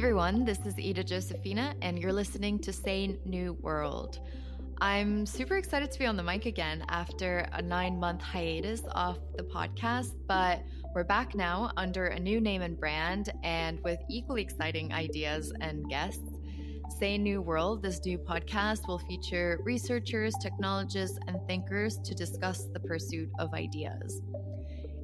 everyone, this is Ida Josephina, and you're listening to Sane New World. I'm super excited to be on the mic again after a nine month hiatus off the podcast, but we're back now under a new name and brand and with equally exciting ideas and guests. Sane New World, this new podcast will feature researchers, technologists, and thinkers to discuss the pursuit of ideas.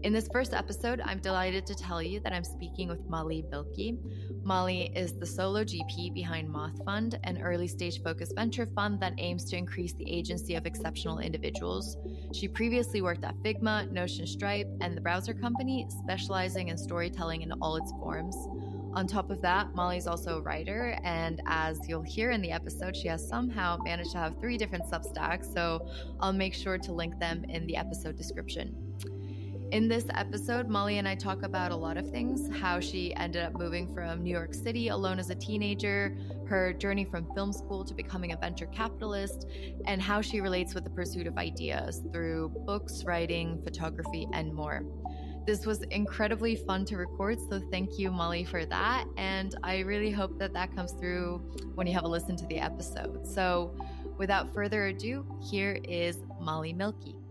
In this first episode, I'm delighted to tell you that I'm speaking with Molly Mielke. Molly is the solo GP behind Moth Fund, an early stage focused venture fund that aims to increase the agency of exceptional individuals. She previously worked at Figma, Notion Stripe, and the Browser Company, specializing in storytelling in all its forms. On top of that, Molly's also a writer, and as you'll hear in the episode, she has somehow managed to have three different Substacks, so I'll make sure to link them in the episode description. In this episode, Molly and I talk about a lot of things how she ended up moving from New York City alone as a teenager, her journey from film school to becoming a venture capitalist, and how she relates with the pursuit of ideas through books, writing, photography, and more. This was incredibly fun to record, so thank you, Molly, for that. And I really hope that that comes through when you have a listen to the episode. So, without further ado, here is Molly Mielke.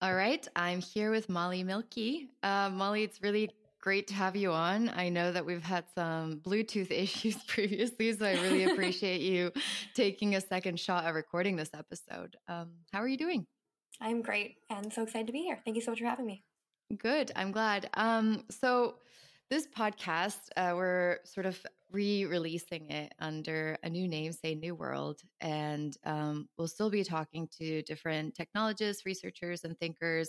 All right, I'm here with Molly Mielke. Uh, Molly, it's really great to have you on. I know that we've had some Bluetooth issues previously, so I really appreciate you taking a second shot at recording this episode. Um, how are you doing? I'm great and so excited to be here. Thank you so much for having me. Good. I'm glad. Um, so, this podcast, uh, we're sort of re releasing it under a new name, Sane New World. And um, we'll still be talking to different technologists, researchers, and thinkers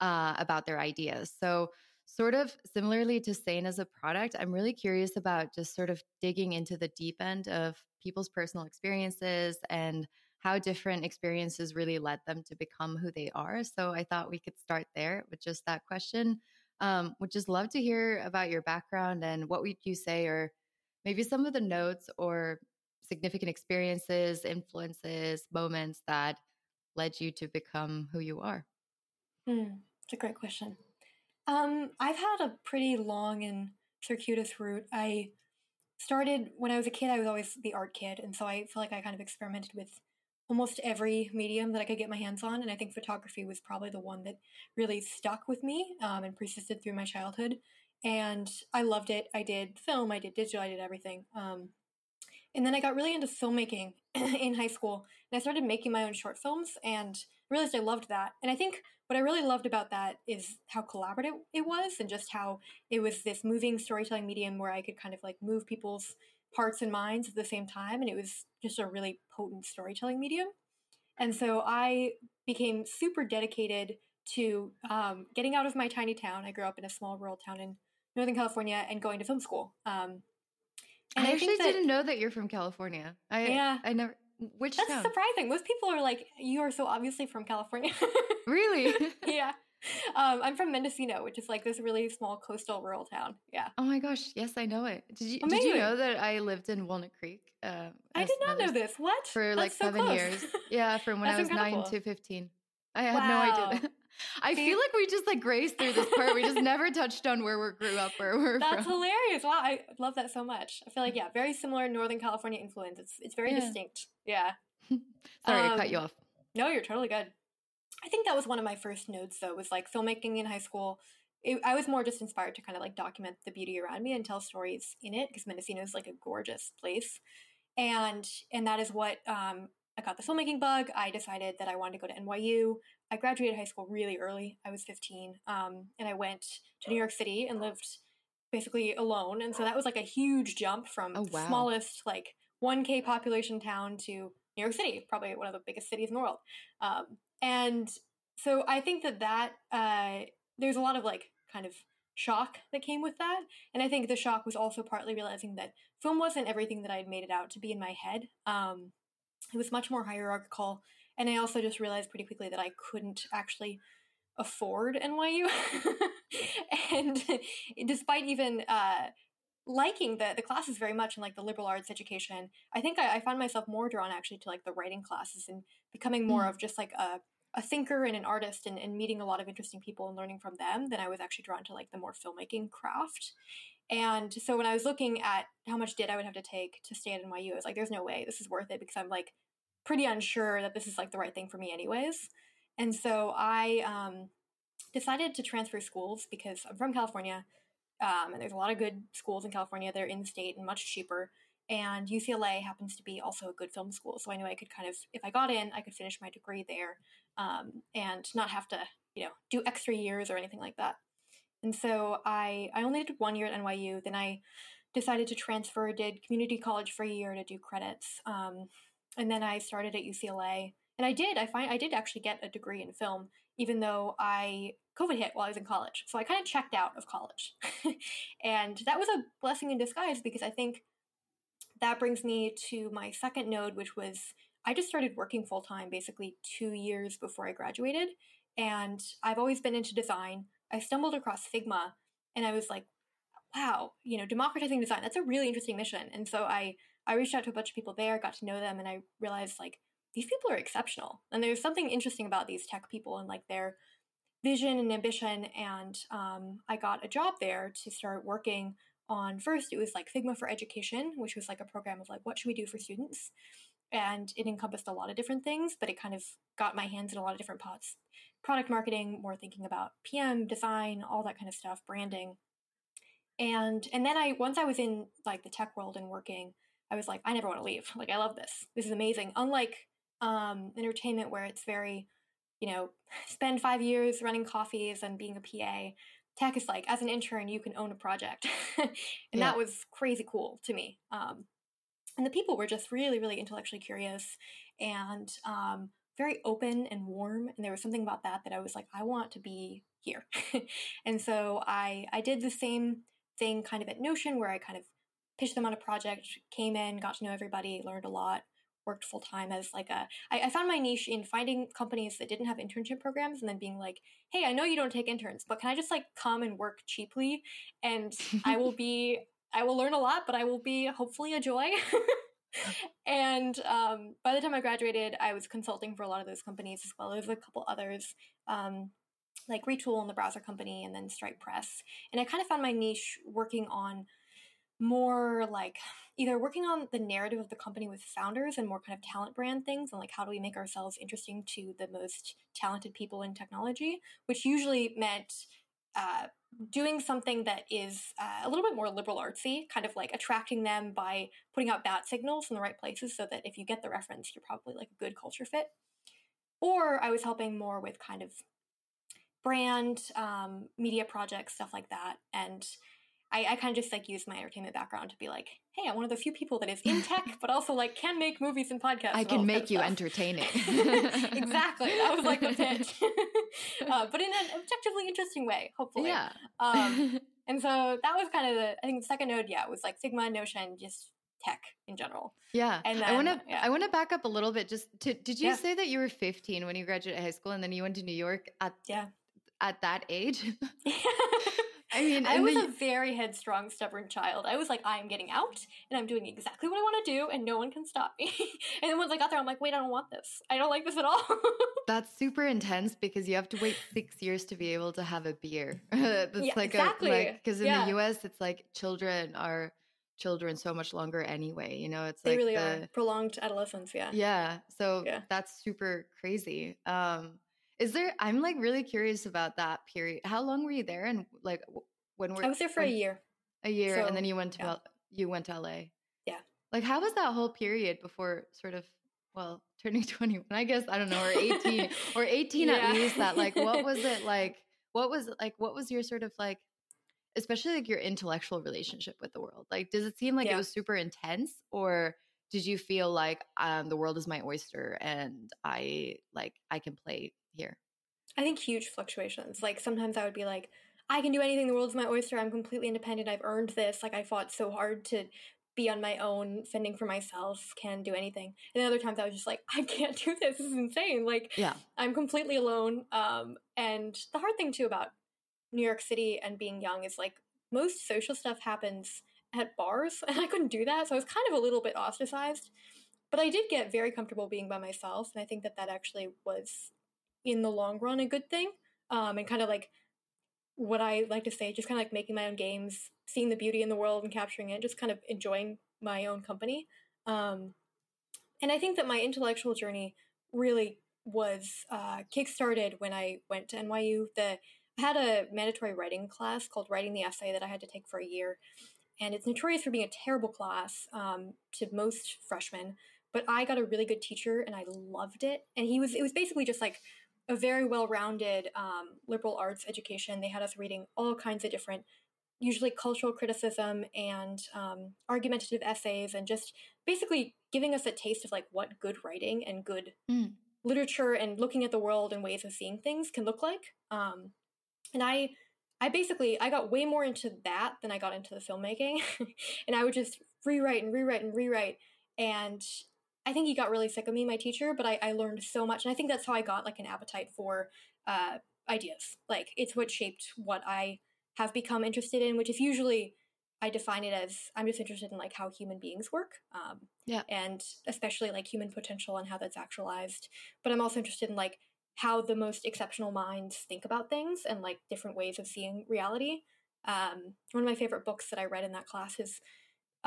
uh, about their ideas. So, sort of similarly to Sane as a product, I'm really curious about just sort of digging into the deep end of people's personal experiences and how different experiences really led them to become who they are. So, I thought we could start there with just that question. Um, would just love to hear about your background and what would you say or maybe some of the notes or significant experiences, influences, moments that led you to become who you are? Hmm, it's a great question. Um, I've had a pretty long and circuitous route. I started when I was a kid, I was always the art kid. And so I feel like I kind of experimented with almost every medium that I could get my hands on. And I think photography was probably the one that really stuck with me um, and persisted through my childhood. And I loved it. I did film, I did digital, I did everything. Um, and then I got really into filmmaking in high school and I started making my own short films and realized I loved that. And I think what I really loved about that is how collaborative it was and just how it was this moving storytelling medium where I could kind of like move people's parts and minds at the same time. And it was just a really potent storytelling medium. And so I became super dedicated to um, getting out of my tiny town. I grew up in a small rural town in Northern California and going to film school. Um, I, I actually that, didn't know that you're from California. I, yeah, I never. Which that's town? surprising. Most people are like, "You are so obviously from California." really? yeah. Um, I'm from Mendocino, which is like this really small coastal rural town. Yeah. Oh my gosh, yes, I know it. Did you Did you know that I lived in Walnut Creek? Uh, I did not know this. What for That's like so seven close. years? Yeah, from when I was incredible. nine to fifteen. I had wow. no idea. I See? feel like we just like grazed through this part. We just never touched on where we grew up, where we're That's from. hilarious. Wow, I love that so much. I feel like yeah, very similar Northern California influence. It's it's very yeah. distinct. Yeah. Sorry, um, I cut you off. No, you're totally good. I think that was one of my first notes though, was like filmmaking in high school. It, I was more just inspired to kind of like document the beauty around me and tell stories in it because Mendocino is like a gorgeous place. And and that is what um, I got the filmmaking bug. I decided that I wanted to go to NYU. I graduated high school really early. I was 15. Um, and I went to New York City and lived basically alone. And so that was like a huge jump from oh, wow. smallest, like 1K population town to New York City, probably one of the biggest cities in the world. Um, and so I think that that, uh, there's a lot of like kind of shock that came with that. And I think the shock was also partly realizing that film wasn't everything that I had made it out to be in my head. Um, it was much more hierarchical. And I also just realized pretty quickly that I couldn't actually afford NYU. and despite even uh, liking the, the classes very much and like the liberal arts education, I think I, I, found myself more drawn actually to like the writing classes and becoming more mm. of just like a, a thinker and an artist and, and meeting a lot of interesting people and learning from them than I was actually drawn to like the more filmmaking craft. And so when I was looking at how much DIT I would have to take to stay at NYU, I was like, there's no way this is worth it because I'm like pretty unsure that this is like the right thing for me, anyways. And so I um, decided to transfer schools because I'm from California um, and there's a lot of good schools in California. They're in state and much cheaper. And UCLA happens to be also a good film school. So I knew I could kind of, if I got in, I could finish my degree there um, and not have to, you know, do extra years or anything like that. And so I, I only did one year at NYU. Then I decided to transfer, did community college for a year to do credits. Um, and then I started at UCLA. And I did, I find I did actually get a degree in film, even though I COVID hit while I was in college. So I kind of checked out of college. and that was a blessing in disguise because I think that brings me to my second node, which was I just started working full time basically two years before I graduated. And I've always been into design. I stumbled across Figma and I was like, wow, you know, democratizing design, that's a really interesting mission. And so I, I reached out to a bunch of people there, got to know them, and I realized like these people are exceptional. And there's something interesting about these tech people and like their vision and ambition. And um, I got a job there to start working on first, it was like Figma for Education, which was like a program of like, what should we do for students? And it encompassed a lot of different things, but it kind of got my hands in a lot of different pots product marketing, more thinking about PM, design, all that kind of stuff, branding. And and then I once I was in like the tech world and working, I was like, I never want to leave. Like I love this. This is amazing. Unlike um, entertainment where it's very, you know, spend five years running coffees and being a PA. Tech is like, as an intern, you can own a project. and yeah. that was crazy cool to me. Um, and the people were just really, really intellectually curious and um, very open and warm. And there was something about that that I was like, I want to be here. and so I, I did the same thing kind of at Notion where I kind of pitched them on a project, came in, got to know everybody, learned a lot, worked full time as like a. I, I found my niche in finding companies that didn't have internship programs and then being like, hey, I know you don't take interns, but can I just like come and work cheaply and I will be I will learn a lot, but I will be hopefully a joy. and um, by the time I graduated, I was consulting for a lot of those companies as well as a couple others, um, like Retool and the browser company, and then Stripe Press. And I kind of found my niche working on more like either working on the narrative of the company with founders and more kind of talent brand things and like how do we make ourselves interesting to the most talented people in technology, which usually meant uh, doing something that is uh, a little bit more liberal artsy, kind of like attracting them by putting out bat signals in the right places so that if you get the reference, you're probably like a good culture fit. Or I was helping more with kind of brand, um, media projects, stuff like that. And I, I kind of just like use my entertainment background to be like, hey, I'm one of the few people that is in tech, but also like can make movies and podcasts. I can make you entertaining. exactly. That was like the pitch, uh, but in an objectively interesting way, hopefully. Yeah. Um, and so that was kind of the I think the second node. Yeah, was like Figma, Notion, just tech in general. Yeah. And then, I want to yeah. I want to back up a little bit. Just to did you yeah. say that you were 15 when you graduated high school and then you went to New York at yeah at that age? I mean, I was the, a very headstrong, stubborn child. I was like, I'm getting out and I'm doing exactly what I want to do and no one can stop me. and then once I got there, I'm like, wait, I don't want this. I don't like this at all. That's super intense because you have to wait six years to be able to have a beer. That's yeah, like exactly. a, like, because in yeah. the US, it's like children are children so much longer anyway. You know, it's they like really the, are prolonged adolescence. Yeah. Yeah. So yeah. that's super crazy. Um, is there? I'm like really curious about that period. How long were you there, and like when were I was there for when, a year. A year, so, and then you went to yeah. you went to LA. Yeah. Like, how was that whole period before sort of well turning 21? I guess I don't know, or 18, or 18 yeah. at least. That like, what was it like? What was like? What was your sort of like? Especially like your intellectual relationship with the world. Like, does it seem like yeah. it was super intense, or did you feel like um, the world is my oyster and I like I can play here? I think huge fluctuations. Like sometimes I would be like, I can do anything, the world's my oyster, I'm completely independent, I've earned this, like I fought so hard to be on my own, fending for myself, can do anything. And then other times I was just like, I can't do this, this is insane. Like yeah. I'm completely alone. Um and the hard thing too about New York City and being young is like most social stuff happens at bars and I couldn't do that. So I was kind of a little bit ostracized. But I did get very comfortable being by myself, and I think that that actually was, in the long run, a good thing. Um, and kind of like what I like to say, just kind of like making my own games, seeing the beauty in the world and capturing it, just kind of enjoying my own company. Um, and I think that my intellectual journey really was uh, kickstarted when I went to NYU. The I had a mandatory writing class called Writing the Essay that I had to take for a year, and it's notorious for being a terrible class um, to most freshmen. But I got a really good teacher, and I loved it. And he was it was basically just like a very well-rounded um, liberal arts education. They had us reading all kinds of different, usually cultural criticism and um, argumentative essays, and just basically giving us a taste of like what good writing and good mm. literature and looking at the world and ways of seeing things can look like. Um, and I, I basically I got way more into that than I got into the filmmaking, and I would just rewrite and rewrite and rewrite, and I think he got really sick of me, my teacher, but I, I learned so much. And I think that's how I got like an appetite for uh, ideas. Like it's what shaped what I have become interested in, which is usually I define it as I'm just interested in like how human beings work. Um, yeah. And especially like human potential and how that's actualized. But I'm also interested in like how the most exceptional minds think about things and like different ways of seeing reality. Um, one of my favorite books that I read in that class is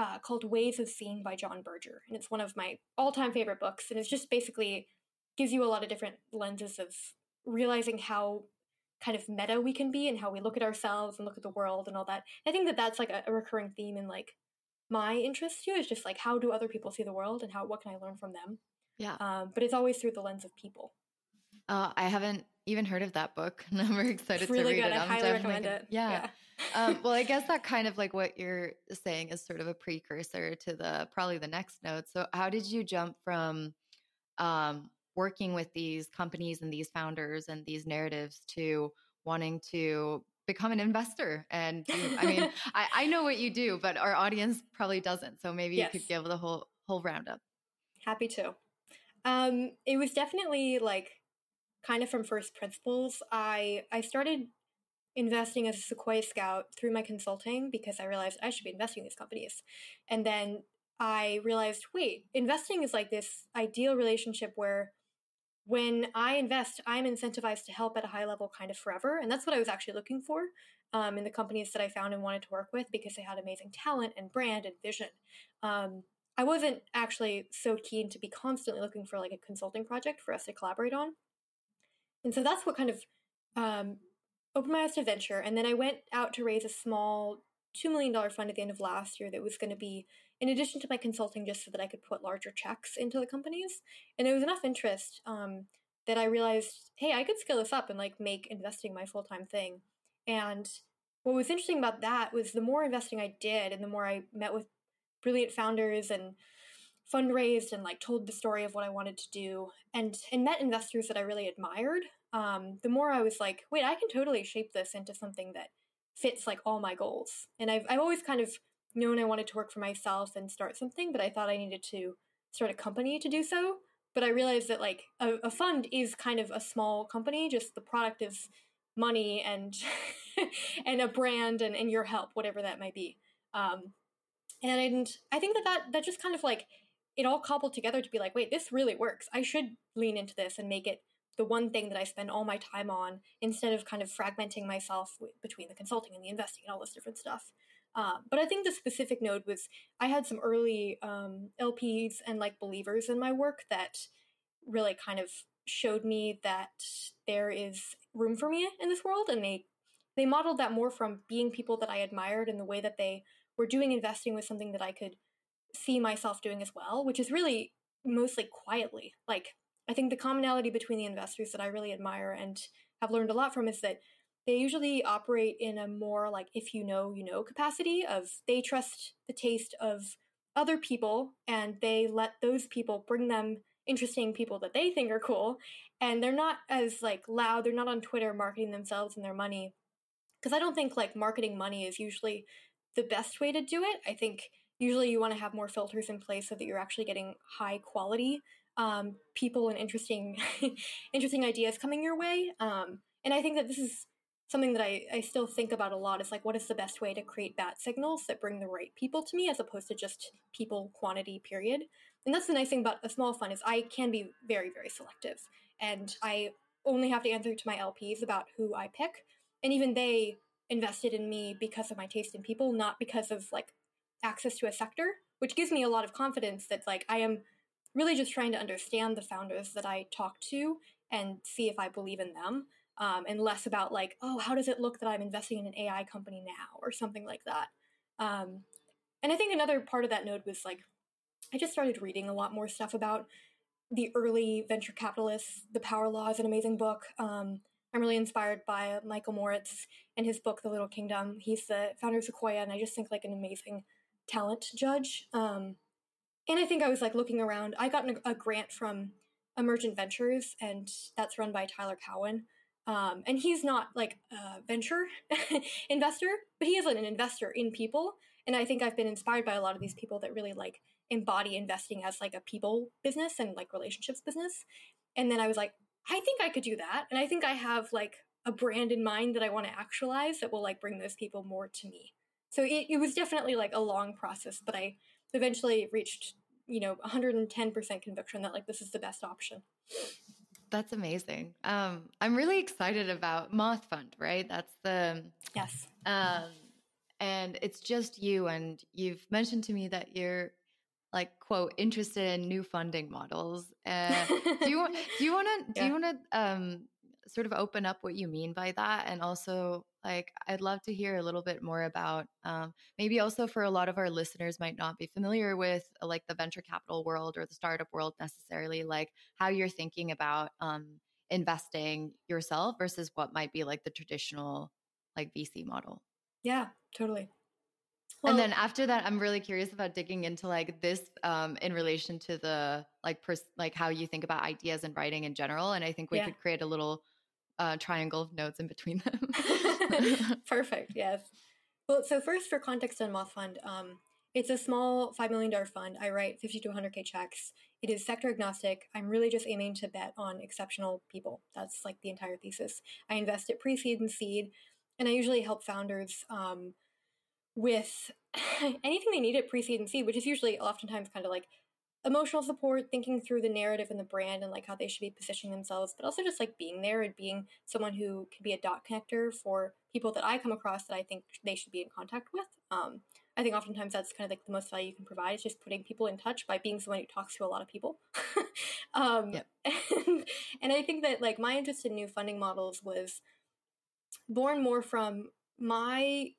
uh, called Ways of Seeing by John Berger. And it's one of my all time favorite books. And it's just basically gives you a lot of different lenses of realizing how kind of meta we can be and how we look at ourselves and look at the world and all that. I think that that's like a, a recurring theme in like my interest too is just like how do other people see the world and how what can I learn from them? Yeah. Um, but it's always through the lens of people. Uh, I haven't even heard of that book. and I'm very excited really to read good. it. I I'm highly recommend gonna, it. Yeah. yeah. um, well, I guess that kind of like what you're saying is sort of a precursor to the probably the next note. So, how did you jump from um, working with these companies and these founders and these narratives to wanting to become an investor? And you, I mean, I, I, know what you do, but our audience probably doesn't. So maybe yes. you could give the whole whole roundup. Happy to. Um, it was definitely like kind of from first principles. I I started investing as a Sequoia Scout through my consulting because I realized I should be investing in these companies. And then I realized, wait, investing is like this ideal relationship where when I invest, I'm incentivized to help at a high level kind of forever. And that's what I was actually looking for um, in the companies that I found and wanted to work with because they had amazing talent and brand and vision. Um, I wasn't actually so keen to be constantly looking for like a consulting project for us to collaborate on. And so that's what kind of um, opened my eyes to venture. And then I went out to raise a small $2 million fund at the end of last year that was going to be in addition to my consulting just so that I could put larger checks into the companies. And there was enough interest um, that I realized, hey, I could scale this up and like make investing my full time thing. And what was interesting about that was the more investing I did and the more I met with brilliant founders and fundraised and like told the story of what I wanted to do and and met investors that I really admired, um, the more I was like, wait, I can totally shape this into something that fits like all my goals. And I've I've always kind of known I wanted to work for myself and start something, but I thought I needed to start a company to do so. But I realized that like a, a fund is kind of a small company, just the product is money and and a brand and, and your help, whatever that might be. Um, and I think that, that that just kind of like it all cobbled together to be like, wait, this really works. I should lean into this and make it the one thing that I spend all my time on instead of kind of fragmenting myself w- between the consulting and the investing and all this different stuff. Um, but I think the specific node was I had some early um, LPs and like believers in my work that really kind of showed me that there is room for me in this world, and they they modeled that more from being people that I admired and the way that they were doing investing was something that I could see myself doing as well, which is really mostly quietly. Like, I think the commonality between the investors that I really admire and have learned a lot from is that they usually operate in a more like if you know, you know capacity of they trust the taste of other people and they let those people bring them interesting people that they think are cool. And they're not as like loud they're not on twitter marketing themselves and their money. Because i don't think like marketing money is usually the best way to do it. I think usually you want to have more filters in place so that you're actually getting high quality um, people and interesting interesting ideas coming your way um, and i think that this is something that I, I still think about a lot is like what is the best way to create bat signals that bring the right people to me as opposed to just people quantity period and that's the nice thing about a small fund is i can be very very selective and i only have to answer to my lps about who i pick and even they invested in me because of my taste in people, not because of like access to a sector, which gives me a lot of confidence that like I am really just trying to understand the founders that I talk to and see if I believe in them. Um, and less about like, oh, how does it look that I'm investing in an AI company now or something like that. Um, and I think another part of that node was like, I just started reading a lot more stuff about the early venture capitalists. The Power Law is an amazing book. Um, I'm really inspired by Michael Moritz and his book, The Little Kingdom. He's the founder of Sequoia, and I just think like an amazing talent judge. Um, and I think I was like looking around. I got a, grant from Emergent Ventures, and that's run by Tyler Cowen. Um, and he's not like a venture investor, but he is an investor in people. And I think I've been inspired by a lot of these people that really like embody investing as like a people business and like relationships business. And then I was like, I think I could do that. And I think I have like a brand in mind that I want to actualize that will like bring those people more to me. So it, it was definitely like a long process, but I eventually reached, you know, 110% conviction that like this is the best option. That's amazing. Um, I'm really excited about Moth Fund, right? That's the yes. Um, and it's just you, and you've mentioned to me that you're like quote interested in new funding models. Uh, do you want do you want to do you want to um, sort of open up what you mean by that, and also like I'd love to hear a little bit more about um, maybe also for a lot of our listeners might not be familiar with uh, like the venture capital world or the startup world necessarily, like how you're thinking about um, investing yourself versus what might be like the traditional like VC model. Yeah, totally. Well, and then after that, I'm really curious about digging into like this um, in relation to the like pers- like how you think about ideas and writing in general. And I think we yeah. could create a little uh, triangle of notes in between them. Perfect. Yes. Well, so first for context on Moth Fund, um, it's a small $5 million fund. I write 50 to 100K checks. It is sector agnostic. I'm really just aiming to bet on exceptional people. That's like the entire thesis. I invest at pre seed and seed, and I usually help founders um, with anything they need at pre-seed and seed, which is usually oftentimes kind of like emotional support, thinking through the narrative and the brand and like how they should be positioning themselves, but also just like being there and being someone who can be a dot connector for people that I come across that I think they should be in contact with. Um, I think oftentimes that's kind of like the most value you can provide is just putting people in touch by being someone who talks to a lot of people. um, yep. and, and I think that like my interest in new funding models was born more from my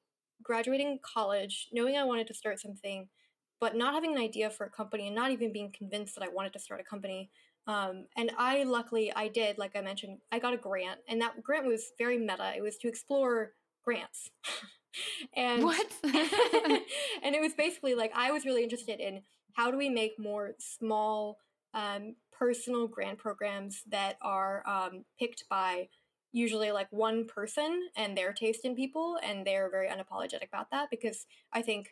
graduating college, knowing I wanted to start something, but not having an idea for a company and not even being convinced that I wanted to start a company. Um, and I luckily I did, like I mentioned, I got a grant, and that grant was very meta. It was to explore grants. and what? and it was basically like I was really interested in how do we make more small um, personal grant programs that are um, picked by usually like one person and their taste in people and they're very unapologetic about that because i think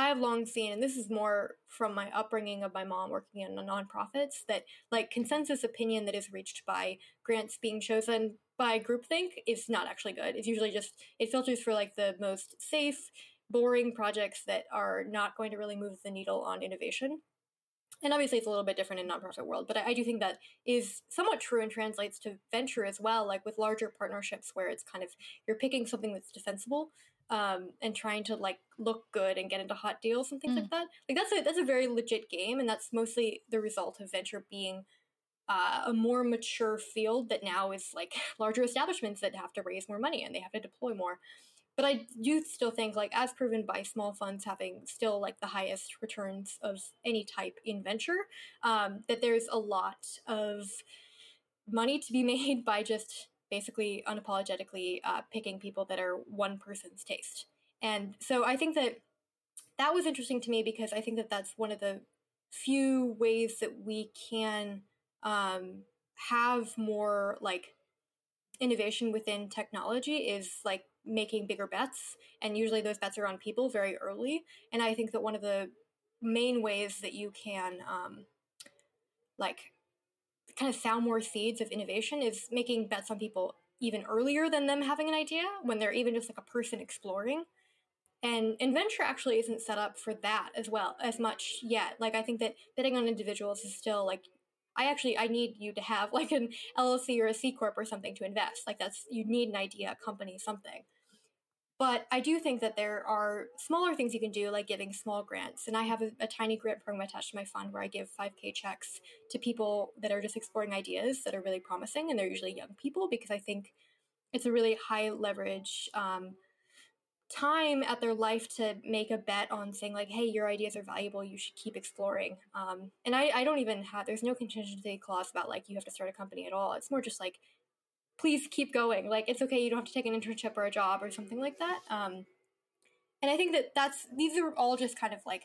i have long seen and this is more from my upbringing of my mom working in nonprofits that like consensus opinion that is reached by grants being chosen by groupthink is not actually good. It's usually just it filters for like the most safe boring projects that are not going to really move the needle on innovation. And obviously it's a little bit different in nonprofit world but I, I, do think that is somewhat true and translates to venture as well like with larger partnerships where it's kind of you're picking something that's defensible um, and trying to like look good and get into hot deals and things mm. like that like that's a that's a very legit game and that's mostly the result of venture being uh, a more mature field that now is like larger establishments that have to raise more money and they have to deploy more but I do still think, like, as proven by small funds having still like the highest returns of any type in venture, um, that there's a lot of money to be made by just basically unapologetically uh, picking people that are one person's taste. And so I think that that was interesting to me because I think that that's one of the few ways that we can um, have more like innovation within technology is like making bigger bets and usually those bets are on people very early and i think that one of the main ways that you can um, like kind of sound more seeds of innovation is making bets on people even earlier than them having an idea when they're even just like a person exploring and venture actually isn't set up for that as well as much yet like i think that betting on individuals is still like I actually I need you to have like an LLC or a C corp or something to invest. Like that's you need an idea, a company, something. But I do think that there are smaller things you can do, like giving small grants. And I have a, a, tiny grant program attached to my fund where I give 5K checks to people that are just exploring ideas that are really promising. And they're usually young people because I think it's a really high leverage um, time at their life to make a bet on saying, like, hey, your ideas are valuable. You should keep exploring. Um, and I, I don't even have, there's no contingency clause about like you have to start a company at all. It's more just like, please keep going. Like it's okay. You don't have to take an internship or a job or something like that. Um, and I think that that's these are all just kind of like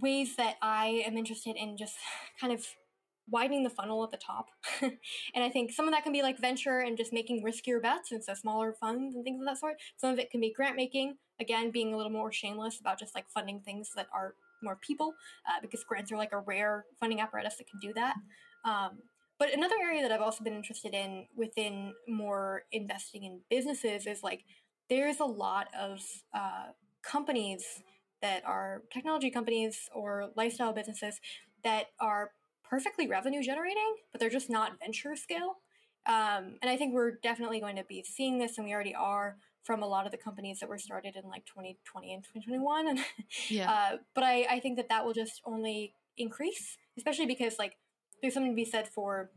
ways that I am interested in just kind of widening the funnel at the top. and I think some of that can be like venture and just making riskier bets and so smaller funds and things of that sort. Some of it can be grant making, again, being a little more shameless about just like funding things that are more people, uh, because grants are like a rare funding apparatus that can do that. Um, but another area that I've also been interested in within more investing in businesses is like there's a lot of uh, companies that are technology companies or lifestyle businesses that are perfectly revenue generating, but they're just not venture scale. Um, and I think we're definitely going to be seeing this, and we already are from a lot of the companies that were started in like 2020 and 2021. And yeah. Uh, but I, I think that that will just only increase, especially because like there's something to be said for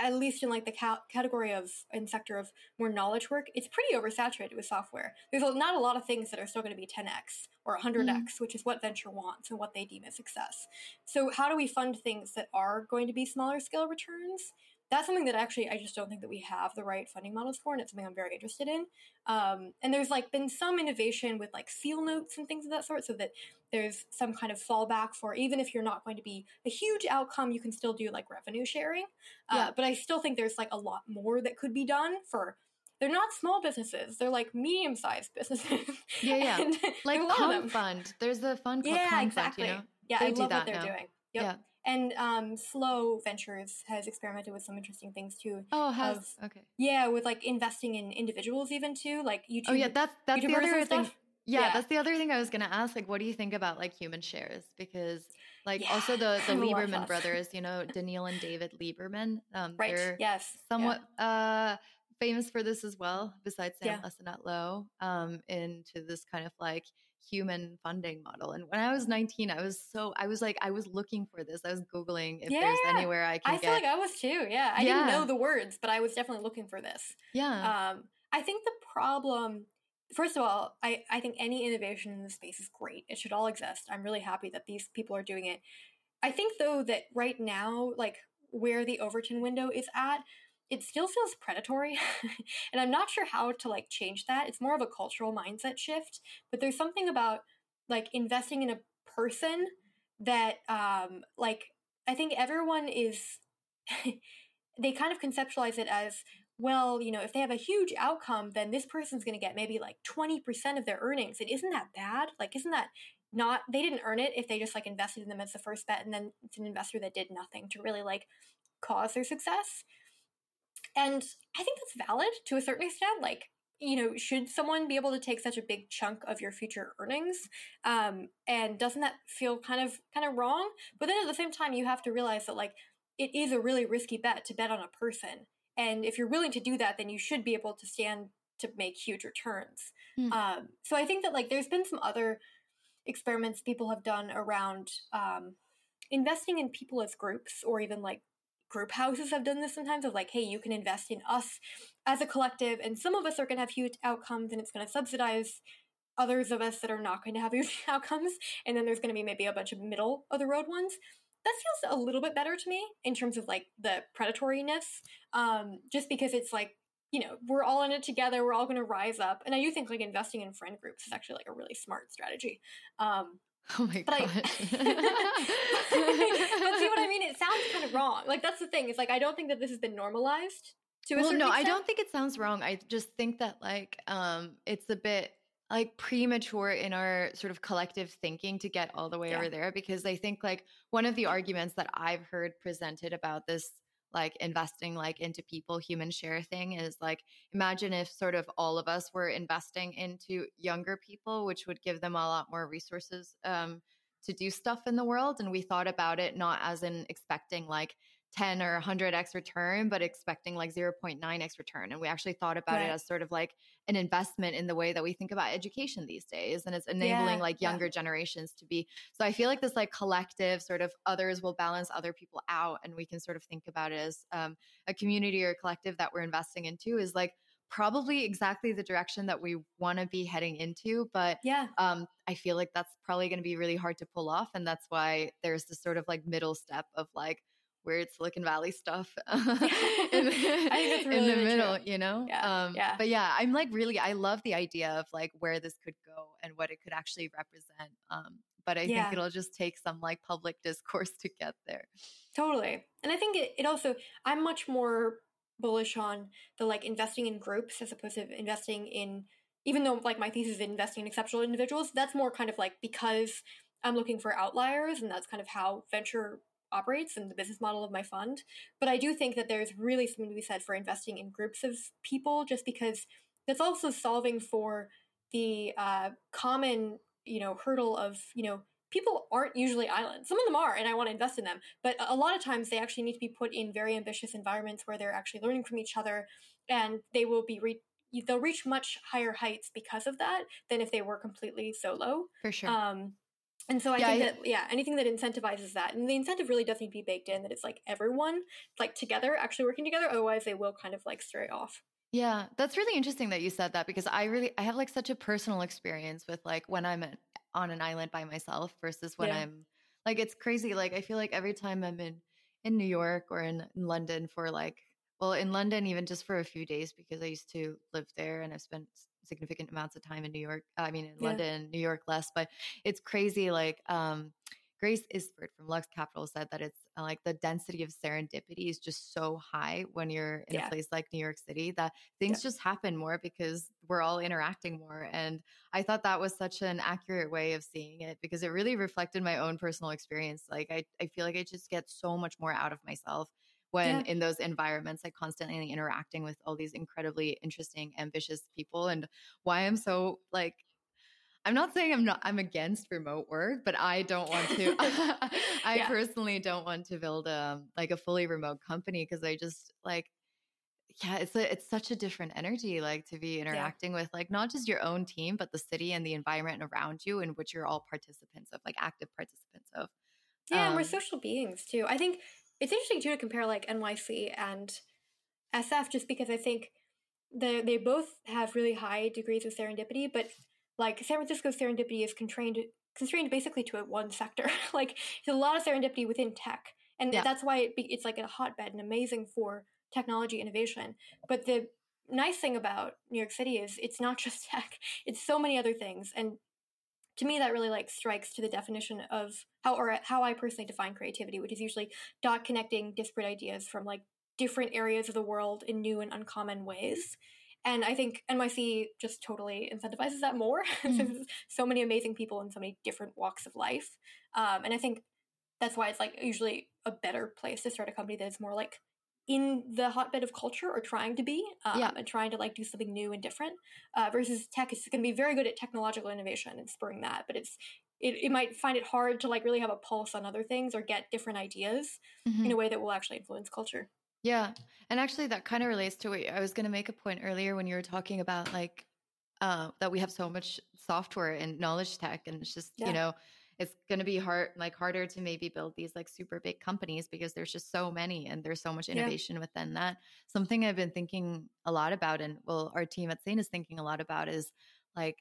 at least in like the ca- category of and sector of more knowledge work it's pretty oversaturated with software. There's not a lot of things that are still going to be 10x or 100x mm. which is what venture wants and what they deem as success. So how do we fund things that are going to be smaller scale returns that's something that actually I just don't think that we have the right funding models for, and it's something I'm very interested in. Um, and there's like been some innovation with like seal notes and things of that sort, so that there's some kind of fallback for even if you're not going to be a huge outcome, you can still do like revenue sharing. Uh, yeah. But I still think there's like a lot more that could be done for they're not small businesses. They're like medium sized businesses. Yeah, yeah. like Pump Fund. There's the fund yeah, exactly. Fund, you know? Yeah, they I love what they're now. doing. Yep. Yeah. And um, Slow Ventures has experimented with some interesting things too. Oh, has of, okay. Yeah, with like investing in individuals even too, like YouTube. Oh yeah, that's that's YouTubers the other thing. Yeah, yeah, that's the other thing I was gonna ask. Like, what do you think about like human shares? Because like yeah, also the the Lieberman brothers, you know, Daniil and David Lieberman. Um, right. They're yes. Somewhat yeah. uh famous for this as well, besides Sam yeah. Lessenet Low, um, into this kind of like human funding model. And when I was 19, I was so I was like I was looking for this. I was googling if yeah, there's anywhere I can. I feel like I was too. Yeah, I yeah. didn't know the words, but I was definitely looking for this. Yeah. Um, I think the problem. First of all, I, I think any innovation in the space is great. It should all exist. I'm really happy that these people are doing it. I think though that right now, like where the Overton window is at, it still feels predatory and i'm not sure how to like change that. It's more of a cultural mindset shift but there's something about like investing in a person that um like i think everyone is they kind of conceptualize it as well you know if they have a huge outcome then this person's going to get maybe like 20% of their earnings and isn't that bad? Like isn't that not they didn't earn it if they just like invested in them as the first bet and then it's an investor that did nothing to really like cause their success and I think that's valid to a certain extent. Like, you know, should someone be able to take such a big chunk of your future earnings? Um, and doesn't that feel kind of kind of wrong? But then at the same time, you have to realize that like it is a really risky bet to bet on a person. And if you're willing to do that, then you should be able to stand to make huge returns. Mm. Um, so I think that like there's been some other experiments people have done around um, investing in people as groups or even like group houses have done this sometimes of like, hey, you can invest in us as a collective, and some of us are going to have huge outcomes, and it's going to subsidize others of us that are not going to have huge outcomes, and then there's going to be maybe a bunch of middle of the road ones. That feels a little bit better to me in terms of like the predatoriness, um, just because it's like you know we're all in it together, we're all going to rise up, and I do think like investing in friend groups is actually like a really smart strategy. Um, Oh my but god! I, but see what I mean? It sounds kind of wrong. Like that's the thing. It's like I don't think that this has been normalized to a well, no, extent. I don't think it sounds wrong. I just think that like um, it's a bit like premature in our sort of collective thinking to get all the way yeah. over there because I think like one of the arguments that I've heard presented about this like investing like into people human share thing is like imagine if sort of all of us were investing into younger people which would give them a lot more resources um to do stuff in the world and we thought about it not as in expecting like 10 or 100x return but expecting like 0.9x return and we actually thought about right. it as sort of like an investment in the way that we think about education these days and it's enabling yeah, like younger yeah. generations to be so i feel like this like collective sort of others will balance other people out and we can sort of think about it as um, a community or a collective that we're investing into is like probably exactly the direction that we want to be heading into but yeah um, i feel like that's probably going to be really hard to pull off and that's why there's this sort of like middle step of like weird silicon valley stuff in, really, in the middle true. you know yeah, um, yeah but yeah i'm like really i love the idea of like where this could go and what it could actually represent um, but i yeah. think it'll just take some like public discourse to get there totally and i think it, it also i'm much more bullish on the like investing in groups as opposed to investing in even though like my thesis is investing in exceptional individuals that's more kind of like because i'm looking for outliers and that's kind of how venture operates and the business model of my fund but i do think that there's really something to be said for investing in groups of people just because that's also solving for the uh, common you know hurdle of you know people aren't usually islands. Some of them are, and I want to invest in them. But a lot of times they actually need to be put in very ambitious environments where they're actually learning from each other, and they will be re- they'll reach much higher heights because of that than if they were completely solo. For sure. Um, and so I yeah, think that yeah, anything that incentivizes that, and the incentive really does need to be baked in that it's like everyone like together actually working together. Otherwise, they will kind of like stray off. Yeah, that's really interesting that you said that because I really I have like such a personal experience with like when I'm at on an island by myself versus when yeah. I'm like it's crazy. Like I feel like every time I'm in in New York or in, in London for like well in London even just for a few days because I used to live there and I've spent significant amounts of time in New York. I mean in yeah. London, New York less, but it's crazy like um Grace Isford from Lux Capital said that it's uh, like the density of serendipity is just so high when you're in yeah. a place like New York City that things yeah. just happen more because we're all interacting more. And I thought that was such an accurate way of seeing it because it really reflected my own personal experience. Like I, I feel like I just get so much more out of myself when yeah. in those environments like constantly interacting with all these incredibly interesting ambitious people and why i'm so like I'm not saying I'm not I'm against remote work, but I don't want to I yeah. personally don't want to build a like a fully remote company because I just like yeah, it's a, it's such a different energy like to be interacting yeah. with like not just your own team but the city and the environment around you in which you're all participants of like active participants of. Yeah, um, and we're um social beings too. I think it's interesting too to compare like NYC and SF just because I think they they both have really high degrees of serendipity, but like San Francisco's serendipity is constrained constrained basically to a one sector. like there's a lot of serendipity within tech, and yeah. that's why it be, it's like a hotbed and amazing for technology innovation. But the nice thing about New York City is it's not just tech; it's so many other things. And to me, that really like strikes to the definition of how or how I personally define creativity, which is usually dot connecting disparate ideas from like different areas of the world in new and uncommon ways. And I think NYC just totally incentivizes that more. Mm. so many amazing people in so many different walks of life. Um, and I think that's why it's like usually a better place to start a company that is more like in the hotbed of culture or trying to be um, yeah. and trying to like do something new and different uh, versus tech is going to be very good at technological innovation and spurring that but it's it, it might find it hard to like really have a pulse on other things or get different ideas mm-hmm. in a way that will actually influence culture yeah. And actually, that kind of relates to what I was going to make a point earlier when you were talking about like uh, that we have so much software and knowledge tech, and it's just, yeah. you know, it's going to be hard, like harder to maybe build these like super big companies because there's just so many and there's so much innovation yeah. within that. Something I've been thinking a lot about, and well, our team at Sane is thinking a lot about is like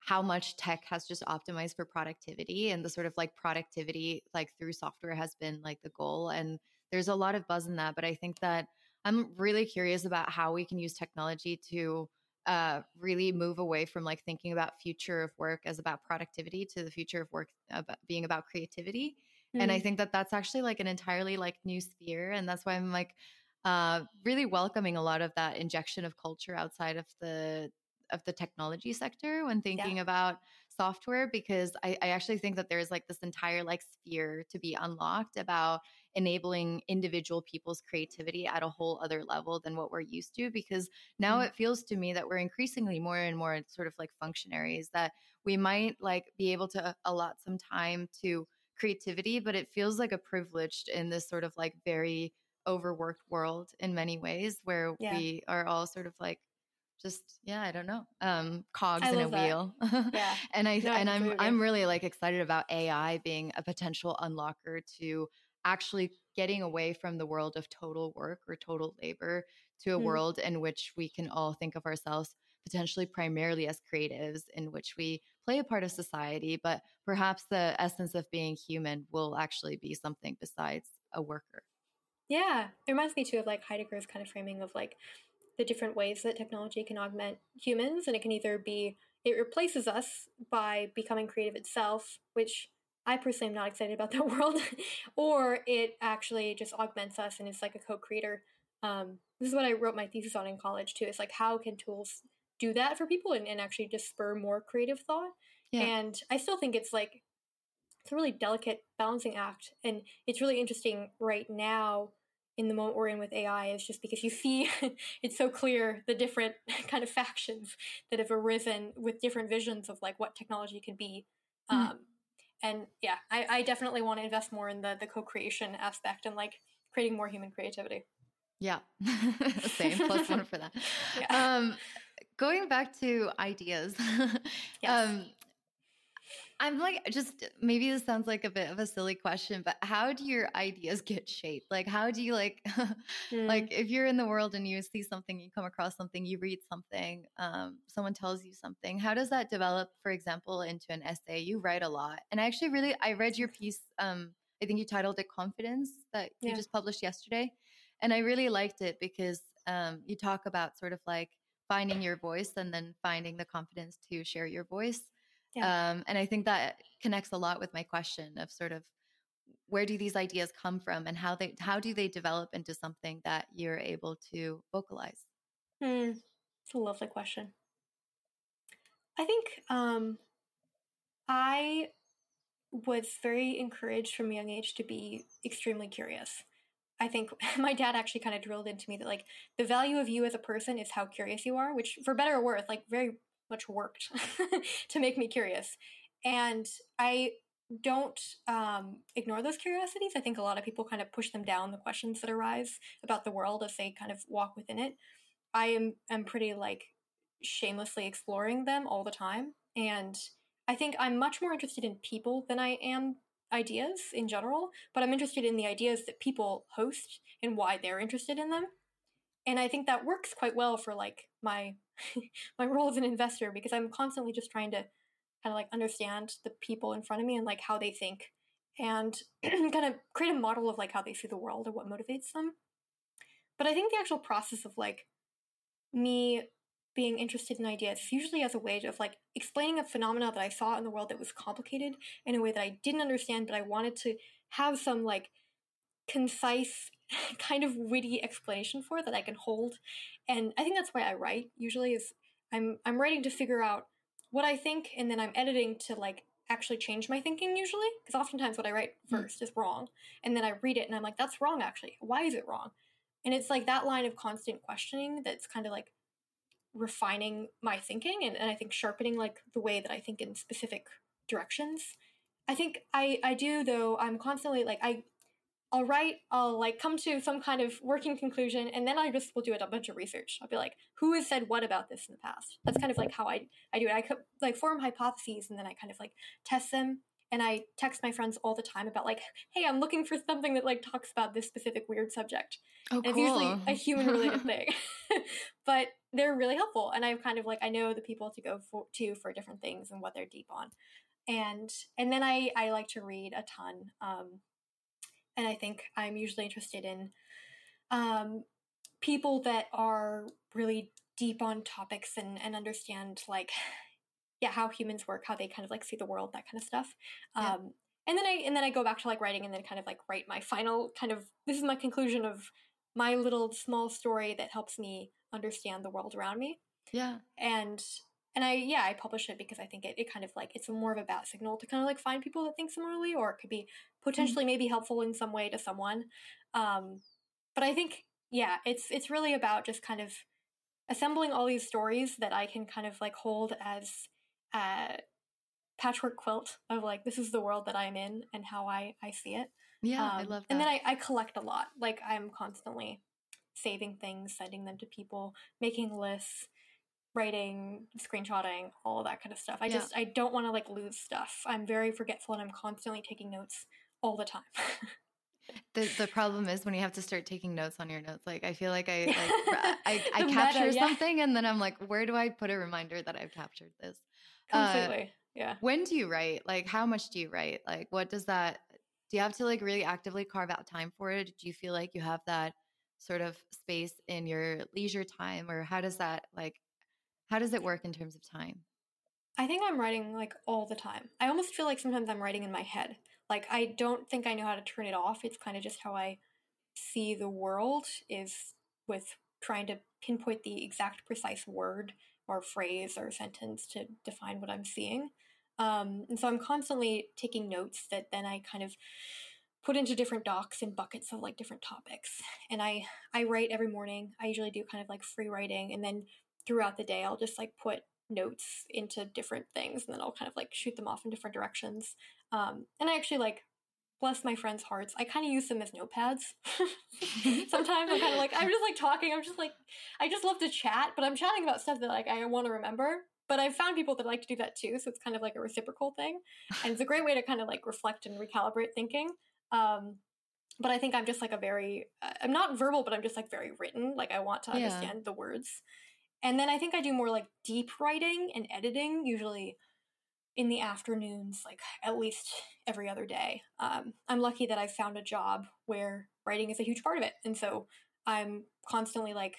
how much tech has just optimized for productivity and the sort of like productivity like through software has been like the goal and there's a lot of buzz in that but i think that i'm really curious about how we can use technology to uh, really move away from like thinking about future of work as about productivity to the future of work about being about creativity mm-hmm. and i mm. think that that's actually like an entirely like new sphere and that's why i'm like uh, really welcoming a lot of that injection of culture outside of the of the technology sector when thinking yeah. about software because I, I actually think that there's like this entire like sphere to be unlocked about enabling individual people's creativity at a whole other level than what we're used to because now mm. it feels to me that we're increasingly more and more sort of like functionaries that we might like be able to allot some time to creativity but it feels like a privileged in this sort of like very overworked world in many ways where yeah. we are all sort of like just yeah i don't know um cogs in a that. wheel. Yeah. And i no, and i'm i'm really like excited about ai being a potential unlocker to actually getting away from the world of total work or total labor to a mm. world in which we can all think of ourselves potentially primarily as creatives in which we play a part of society but perhaps the essence of being human will actually be something besides a worker. Yeah. It reminds me too of like heidegger's kind of framing of like the different ways that technology can augment humans and it can either be it replaces us by becoming creative itself which I personally am not excited about that world, or it actually just augments us and it's like a co-creator. Um, this is what I wrote my thesis on in college too. It's like how can tools do that for people and, and actually just spur more creative thought? Yeah. And I still think it's like it's a really delicate balancing act, and it's really interesting right now in the moment we're in with AI is just because you see it's so clear the different kind of factions that have arisen with different visions of like what technology could be. Mm. Um, and yeah, I, I definitely want to invest more in the the co-creation aspect and like creating more human creativity. Yeah, same plus one for that. Yeah. Um, going back to ideas, yes. um, I'm like, just maybe this sounds like a bit of a silly question, but how do your ideas get shaped? Like, how do you like, mm. like if you're in the world and you see something, you come across something, you read something, um, someone tells you something, how does that develop, for example, into an essay? You write a lot. And I actually really, I read your piece, um, I think you titled it Confidence that yeah. you just published yesterday. And I really liked it because um, you talk about sort of like finding your voice and then finding the confidence to share your voice. Yeah. Um, and I think that connects a lot with my question of sort of where do these ideas come from and how they how do they develop into something that you're able to vocalize? Hmm. It's a lovely question. I think um, I was very encouraged from a young age to be extremely curious. I think my dad actually kind of drilled into me that like the value of you as a person is how curious you are, which for better or worse, like very much worked to make me curious. And I don't um, ignore those curiosities. I think a lot of people kind of push them down, the questions that arise about the world as they kind of walk within it. I am am pretty like shamelessly exploring them all the time. And I think I'm much more interested in people than I am ideas in general, but I'm interested in the ideas that people host and why they're interested in them. And I think that works quite well for like my my role as an investor because I'm constantly just trying to kind of like understand the people in front of me and like how they think and kind of create a model of like how they see the world or what motivates them. But I think the actual process of like me being interested in ideas usually as a way of like explaining a phenomena that I saw in the world that was complicated in a way that I didn't understand, but I wanted to have some like concise kind of witty explanation for that I can hold. And I think that's why I write usually is I'm I'm writing to figure out what I think and then I'm editing to like actually change my thinking usually because oftentimes what I write hmm. first mm. is wrong and then I read it and I'm like that's wrong actually. Why is it wrong? And it's like that line of constant questioning that's kind of like refining my thinking and, and I think sharpening like the way that I think in specific directions. I think I I do though I'm constantly like I I'll write, I'll like come to some kind of working conclusion, and then I just will do a bunch of research. I'll be like, who has said what about this in the past? That's kind of like how I I do it. I could like form hypotheses, and then I kind of like test them. And I text my friends all the time about like, hey, I'm looking for something that like talks about this specific weird subject. Oh, and cool. It's usually a human related thing, but they're really helpful. And I've kind of like I know the people to go for, to for different things and what they're deep on. And and then I I like to read a ton. Um, and I think I'm usually interested in um, people that are really deep on topics and, and understand like yeah how humans work how they kind of like see the world that kind of stuff. Yeah. um, and then i and then i go back to like writing and then kind of like write my final kind of this is my conclusion of my little small story that helps me understand the world around me. Yeah. And and I yeah I publish it because I think it, it kind of like it's more of a bat signal to kind of like find people that think similarly or it could be potentially mm-hmm. maybe helpful in some way to someone. Um, but I think yeah it's it's really about just kind of assembling all these stories that I can kind of like hold as a patchwork quilt of like this is the world that I'm in and how I I see it. Yeah, um, I love that. And then I, I collect a lot. Like I'm constantly saving things, sending them to people, making lists writing, screenshotting, all that kind of stuff. I yeah. just I don't want to like lose stuff. I'm very forgetful and I'm constantly taking notes all the time. the the problem is when you have to start taking notes on your notes. Like I feel like I like I, I capture meta, yeah. something and then I'm like, where do I put a reminder that I've captured this? Uh, Completely. Uh, yeah. When do you write? Like how much do you write? Like what does that do you have to like really actively carve out time for it? Do you feel like you have that sort of space in your leisure time or how does that like how does it work in terms of time? I think I'm writing like all the time. I almost feel like sometimes I'm writing in my head. Like I don't think I know how to turn it off. It's kind of just how I see the world is with trying to pinpoint the exact precise word or phrase or sentence to define what I'm seeing. Um, and so I'm constantly taking notes that then I kind of put into different docs and buckets of like different topics. And I I write every morning. I usually do kind of like free writing and then throughout the day, I'll just like put notes into different things and then I'll kind of like shoot them off in different directions. Um, and I actually like, bless my friends' hearts, I kind of use them as notepads. Sometimes I'm kind of like, I'm just like talking, I'm just like, I just love to chat, but I'm chatting about stuff that like I want to remember. But I've found people that like to do that too, so it's kind of like a reciprocal thing. And it's a great way to kind of like reflect and recalibrate thinking. Um, but I think I'm just like a very, uh, I'm not verbal, but I'm just like very written. Like I want to understand yeah. the words. And then I think I do more like deep writing and editing, usually in the afternoons, like at least every other day. Um, I'm lucky that I found a job where writing is a huge part of it. And so I'm constantly like,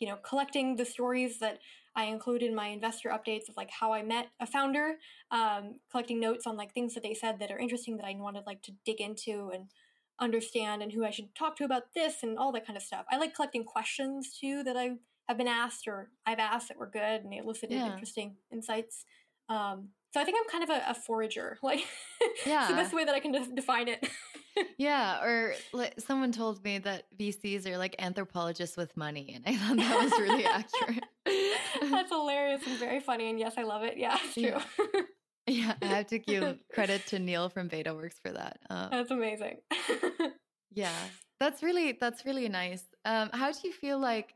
you know, collecting the stories that I include in my investor updates of like how I met a founder, um, collecting notes on like things that they said that are interesting that I wanted like to dig into and understand and who I should talk to about this and all that kind of stuff. I like collecting questions too that I have been asked or I've asked that were good and they elicited yeah. interesting insights. Um, so I think I'm kind of a, a forager. Like, yeah, the best way that I can de- define it. yeah, or like, someone told me that VCs are like anthropologists with money, and I thought that was really accurate. That's hilarious and very funny, and yes, I love it. Yeah, it's true. Yeah. yeah, I have to give credit to Neil from BetaWorks for that. Um, that's amazing. yeah, that's really that's really nice. Um, how do you feel like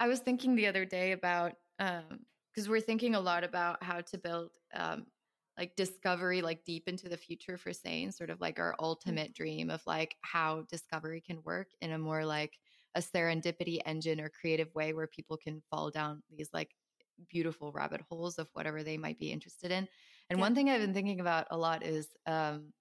I was thinking the other day about because um, we're thinking a lot about how to build um, like discovery like deep into the future for Sane sort of like our mm. ultimate dream of like how discovery can work in a more like a serendipity engine or creative way where people can fall down these like beautiful rabbit holes of whatever they might be interested in. And yeah. one thing I've been thinking about a lot is um,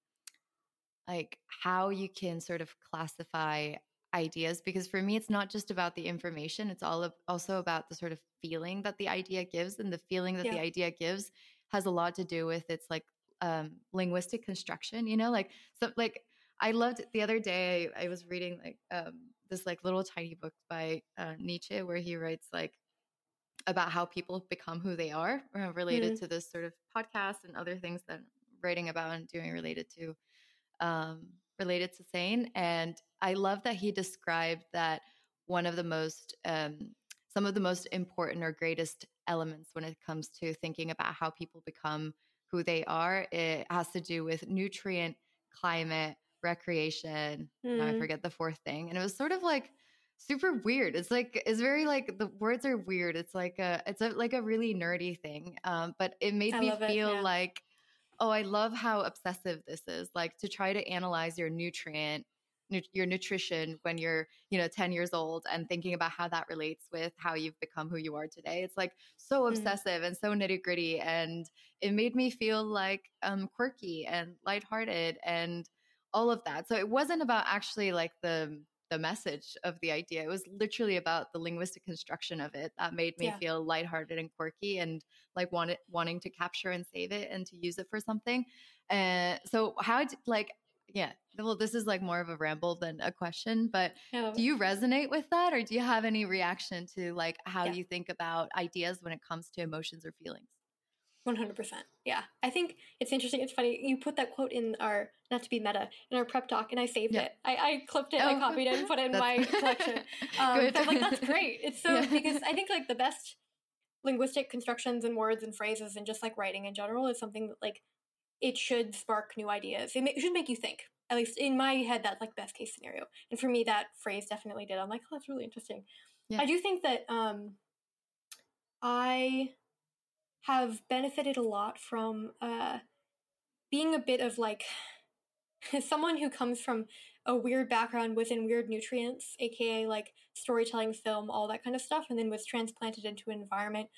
like how you can sort of classify ideas because for me it's not just about the information it's all also about the sort of feeling that the idea gives and the feeling that yeah. the idea gives has a lot to do with its like um linguistic construction you know like so like i loved the other day i, I was reading like um this like little tiny book by uh, nietzsche where he writes like about how people become who they are uh, related mm-hmm. to this sort of podcast and other things that I'm writing about and doing related to um related to sane and I love that he described that one of the most, um, some of the most important or greatest elements when it comes to thinking about how people become who they are, it has to do with nutrient, climate, recreation. Mm. I forget the fourth thing. And it was sort of like, super weird. It's like it's very like the words are weird. It's like a it's a like a really nerdy thing. Um, but it made I me feel it, yeah. like, oh, I love how obsessive this is. Like to try to analyze your nutrient nu- your nutrition when you're you know 10 years old and thinking about how that relates with how you've become who you are today it's like so mm. obsessive and so nitty gritty and it made me feel like um quirky and lighthearted and all of that so it wasn't about actually like the the message of the idea. It was literally about the linguistic construction of it that made me yeah. feel lighthearted and quirky and like wanted wanting to capture and save it and to use it for something. And uh, so how did like yeah. Well, this is like more of a ramble than a question, but Yeah. do you resonate with that or do you have any reaction to like how Yeah. you think about ideas when it comes to emotions or feelings? 100%. Yeah. I think it's interesting. It's funny. You put that quote in our, not to be meta, in our prep talk, and I saved Yeah. it. I, I clipped it, I Oh, copied it, and put it in my collection. Um, so I was like, that's great. It's so, Yeah. because I think like the best linguistic constructions and words and phrases and just like writing in general is something that like it should spark new ideas. It, ma- it should make you think. At least in my head, that's like best case scenario. And for me, that phrase definitely did. I'm like, oh, that's really interesting. Yeah. I do think that um, I have benefited a lot from uh, being a bit of like someone who comes from a weird background within weird nutrients, aka like storytelling, film, all that kind of stuff, and then was transplanted into an environment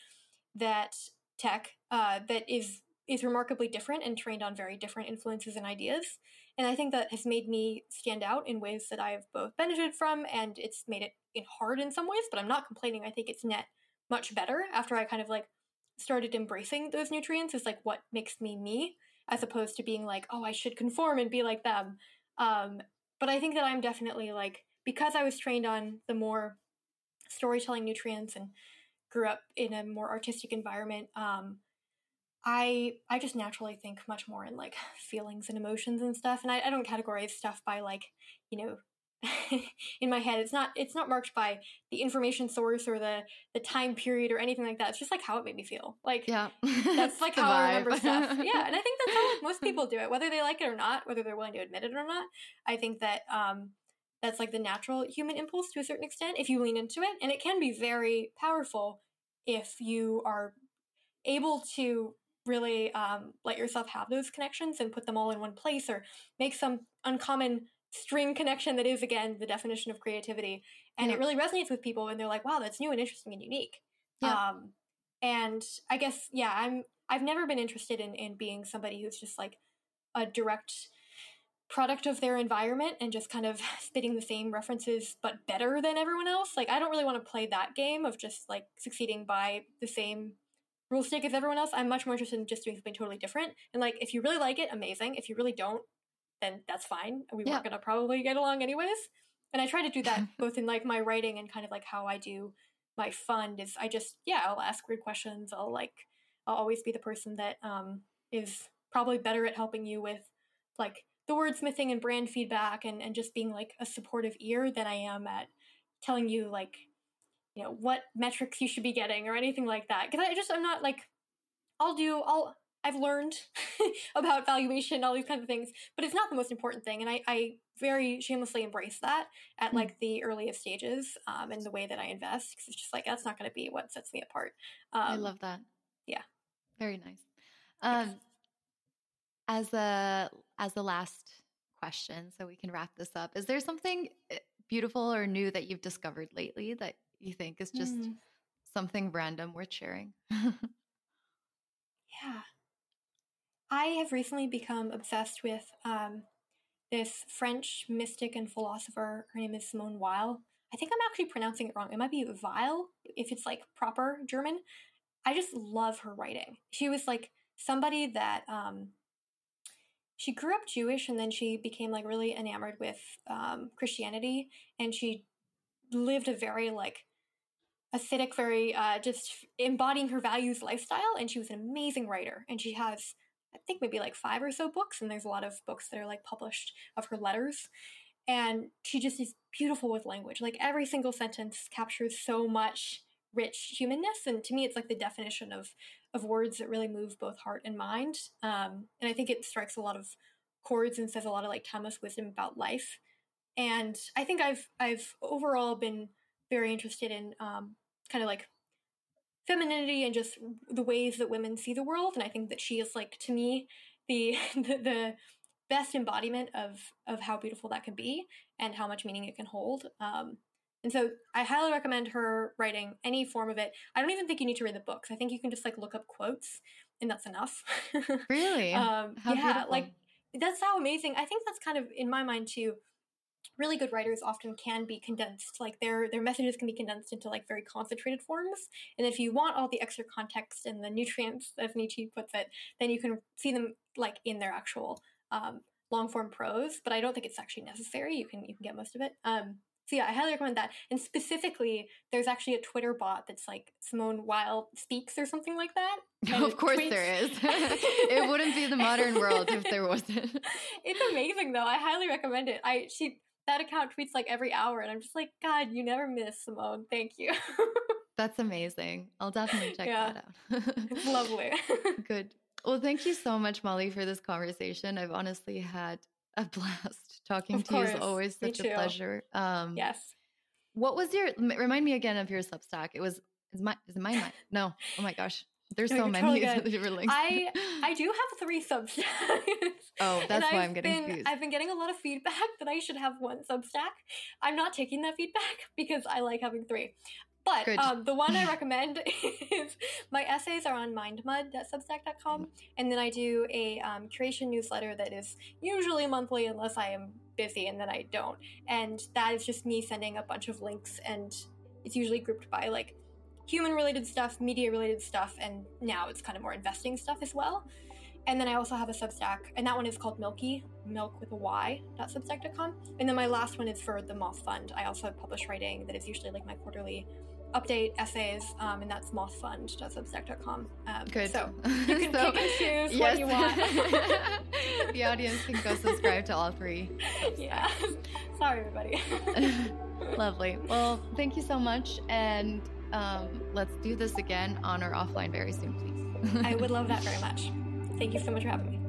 that tech uh, that is is remarkably different and trained on very different influences and ideas. And I think that has made me stand out in ways that I've both benefited from, and it's made it hard in some ways. But I'm not complaining. I think it's net much better after I kind of like started embracing those nutrients is like what makes me me as opposed to being like oh i should conform and be like them. Um, but i think that i'm definitely like because i was trained on the more storytelling nutrients and grew up in a more artistic environment um, i i just naturally think much more in like feelings and emotions and stuff and i, I don't categorize stuff by like you know in my head it's not it's not marked by the information source or the the time period or anything like that it's just like how it made me feel like Yeah. that's like how I remember stuff. Yeah, and I think that's how like, most people do it, whether they like it or not, whether they're willing to admit it or not. I think that um, that's like the natural human impulse to a certain extent if you lean into it, and it can be very powerful if you are able to really um, let yourself have those connections and put them all in one place, or make some uncommon string connection that is again the definition of creativity, and Yeah. it really resonates with people, and they're like, "Wow, that's new and interesting and unique." Yeah. Um, and I guess yeah, I'm I've never been interested in in being somebody who's just like a direct product of their environment and just kind of spitting the same references but better than everyone else. Like I don't really want to play that game of just like succeeding by the same rule stick as everyone else. I'm much more interested in just doing something totally different. And like if you really like it, amazing. If you really don't, then that's fine. We Yeah. weren't gonna probably get along anyways. And I try to do that both in like my writing and kind of like how I do my fund is I just yeah, I'll ask weird questions. I'll like I'll always be the person that um is probably better at helping you with like the wordsmithing and brand feedback and, and just being like a supportive ear than I am at telling you like you know what metrics you should be getting or anything like that because I just I'm not like I'll do I'll I've learned about valuation and all these kinds of things but it's not the most important thing and I, I very shamelessly embrace that at Hmm. like the earliest stages um, in the way that I invest because it's just like that's not going to be what sets me apart um, I love that. yeah. Very nice. Um, as a as the last question, so we can wrap this up. Is there something eh, beautiful or new that you've discovered lately that you think is just Mm. something random worth sharing? Yeah. I have recently become obsessed with um, this French mystic and philosopher. Her name is Simone Weil. I think I'm actually pronouncing it wrong. It might be Weil if it's like proper German. I just love her writing. She was like somebody that um, she grew up Jewish and then she became like really enamored with um, Christianity and she lived a very like ascetic, very uh, just embodying her values lifestyle. And she was an amazing writer. And she has, I think, maybe like five or so books. And there's a lot of books that are like published of her letters. And she just is beautiful with language. Like every single sentence captures so much rich humanness. And to me, it's like the definition of of words that really move both heart and mind. Um, and I think it strikes a lot of chords and says a lot of like timeless wisdom about life. And I think I've I've overall been very interested in um, kind of like femininity and just the ways that women see the world. And I think that she is like to me the the, the best embodiment of of how beautiful that can be and how much meaning it can hold. Um, and so I highly recommend her writing any form of it. I don't even think you need to read the books. I think you can just like look up quotes and that's enough. really? um, How yeah, beautiful. like that's how amazing. I think that's kind of in my mind too. Really good writers often can be condensed. Like their their messages can be condensed into like very concentrated forms. And if you want all the extra context and the nutrients, as Nietzsche puts it, then you can see them like in their actual um, long form prose, but I don't think it's actually necessary. You can you can get most of it. Um, so yeah, I highly recommend that. And specifically, there's actually a Twitter bot that's like Simone Weil speaks or something like that. And of course tweets- there is. it wouldn't be the modern world if there wasn't. it's amazing though. I highly recommend it. I she that account tweets like every hour and I'm just like, God, you never miss, Simone. Thank you. That's amazing. I'll definitely check yeah. that out. it's lovely. Good. Well, thank you so much, Molly, for this conversation. I've honestly had a blast talking of to course. you. It's always such a pleasure. Um, yes. What was your? Remind me again of your Substack. It was is my is it mine? No. Oh my gosh. There's no, so many different links. I I do have three Substacks. Oh, that's why i am getting been, confused. I've been getting a lot of feedback that I should have one Substack. I'm not taking that feedback because I like having three. But um, the one I recommend is my essays are on mindmud.substack.com. And then I do a um, curation newsletter that is usually monthly unless I am busy and then I don't. And that is just me sending a bunch of links and it's usually grouped by like human related stuff, media related stuff, and now it's kind of more investing stuff as well. And then I also have a Substack, and that one is called Milky, milk with a Y, .substack.com. And then my last one is for the Moth Fund. I also have published writing that is usually like my quarterly update essays, um, and that's mothfund.substack.com. Um, Good. So you can so, pick and choose yes. what you want. the audience can go subscribe to all three. Yeah. Sorry, everybody. Lovely. Well, thank you so much, and um, let's do this again on or offline very soon, please. I would love that very much. Thank you so much for having me.